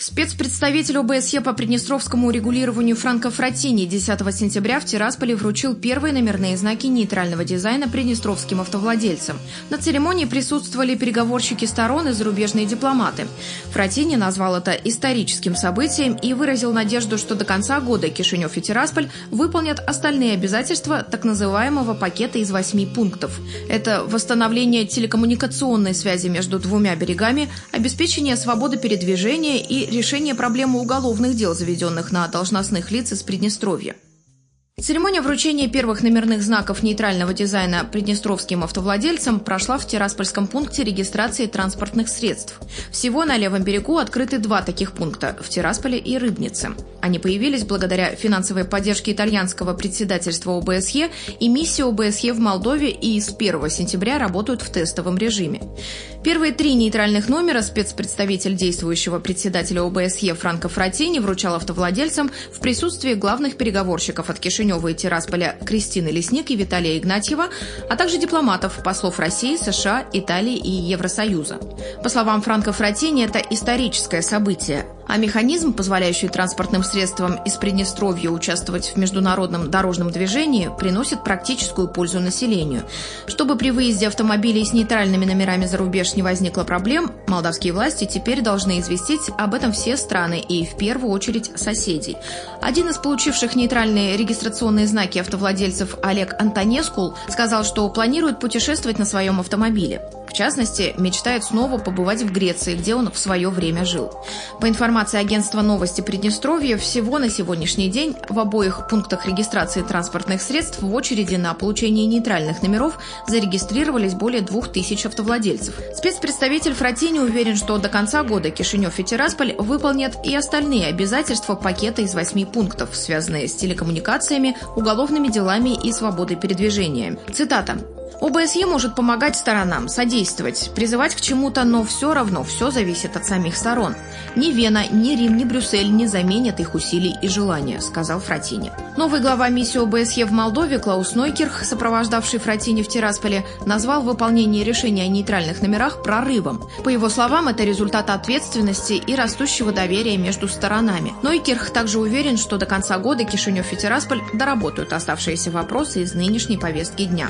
Спецпредставитель ОБСЕ по приднестровскому регулированию Франко Фратини 10 сентября в Тирасполе вручил первые номерные знаки нейтрального дизайна приднестровским автовладельцам. На церемонии присутствовали переговорщики сторон и зарубежные дипломаты. Фратини назвал это историческим событием и выразил надежду, что до конца года Кишинев и Тирасполь выполнят остальные обязательства так называемого пакета из восьми пунктов. Это восстановление телекоммуникационной связи между двумя берегами, обеспечение свободы передвижения и решение проблемы уголовных дел, заведенных на должностных лиц из Приднестровья. Церемония вручения первых номерных знаков нейтрального дизайна приднестровским автовладельцам прошла в Тираспольском пункте регистрации транспортных средств. Всего на левом берегу открыты два таких пункта – в Тирасполе и Рыбнице. Они появились благодаря финансовой поддержке итальянского председательства ОБСЕ и миссии ОБСЕ в Молдове и с 1 сентября работают в тестовом режиме. Первые три нейтральных номера спецпредставитель действующего председателя ОБСЕ Франко Фратини вручал автовладельцам в присутствии главных переговорщиков от Кишинева и Тирасполя Кристины Лесник и Виталия Игнатьева, а также дипломатов, послов России, США, Италии и Евросоюза. По словам Франко Фратини, это историческое событие а механизм, позволяющий транспортным средствам из Приднестровья участвовать в международном дорожном движении, приносит практическую пользу населению. Чтобы при выезде автомобилей с нейтральными номерами за рубеж не возникло проблем, молдавские власти теперь должны известить об этом все страны и в первую очередь соседей. Один из получивших нейтральные регистрационные знаки автовладельцев Олег Антонескул сказал, что планирует путешествовать на своем автомобиле. В частности, мечтает снова побывать в Греции, где он в свое время жил. По информации агентства новости Приднестровья, всего на сегодняшний день в обоих пунктах регистрации транспортных средств в очереди на получение нейтральных номеров зарегистрировались более двух тысяч автовладельцев. Спецпредставитель Фратини уверен, что до конца года Кишинев и Тирасполь выполнят и остальные обязательства пакета из восьми пунктов, связанные с телекоммуникациями, уголовными делами и свободой передвижения. Цитата. ОБСЕ может помогать сторонам, содействовать, призывать к чему-то, но все равно все зависит от самих сторон. Ни Вена, ни Рим, ни Брюссель не заменят их усилий и желания, сказал Фратини. Новый глава миссии ОБСЕ в Молдове Клаус Нойкерх, сопровождавший Фратини в Тирасполе, назвал выполнение решения о нейтральных номерах прорывом. По его словам, это результат ответственности и растущего доверия между сторонами. Нойкерх также уверен, что до конца года Кишинев и Тирасполь доработают оставшиеся вопросы из нынешней повестки дня.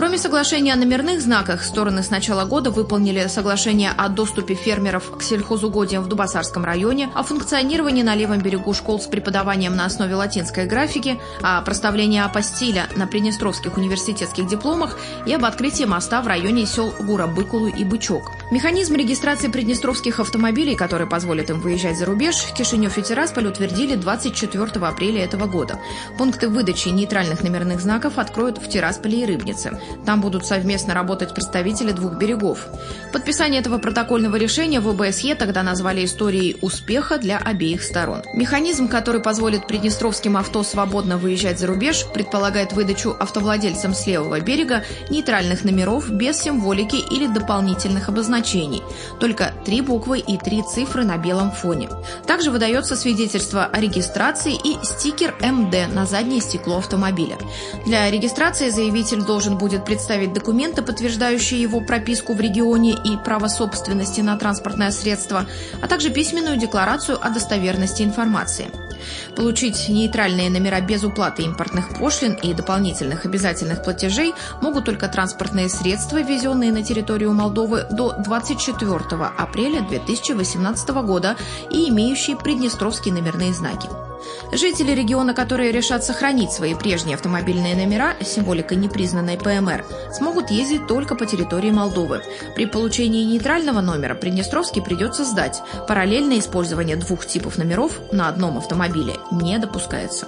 Кроме соглашения о номерных знаках, стороны с начала года выполнили соглашение о доступе фермеров к сельхозугодиям в Дубасарском районе, о функционировании на левом берегу школ с преподаванием на основе латинской графики, о проставлении апостиля на Приднестровских университетских дипломах и об открытии моста в районе сел Гура-Быкулу и Бычок. Механизм регистрации приднестровских автомобилей, который позволит им выезжать за рубеж, Кишинев и Тирасполь утвердили 24 апреля этого года. Пункты выдачи нейтральных номерных знаков откроют в Тирасполе и Рыбнице. Там будут совместно работать представители двух берегов. Подписание этого протокольного решения в ОБСЕ тогда назвали историей успеха для обеих сторон. Механизм, который позволит приднестровским авто свободно выезжать за рубеж, предполагает выдачу автовладельцам с левого берега нейтральных номеров без символики или дополнительных обозначений. Только три буквы и три цифры на белом фоне. Также выдается свидетельство о регистрации и стикер МД на заднее стекло автомобиля. Для регистрации заявитель должен будет будет представить документы, подтверждающие его прописку в регионе и право собственности на транспортное средство, а также письменную декларацию о достоверности информации. Получить нейтральные номера без уплаты импортных пошлин и дополнительных обязательных платежей могут только транспортные средства, ввезенные на территорию Молдовы до 24 апреля 2018 года и имеющие приднестровские номерные знаки. Жители региона, которые решат сохранить свои прежние автомобильные номера с символикой непризнанной ПМР, смогут ездить только по территории Молдовы. При получении нейтрального номера Приднестровский придется сдать. Параллельное использование двух типов номеров на одном автомобиле не допускается.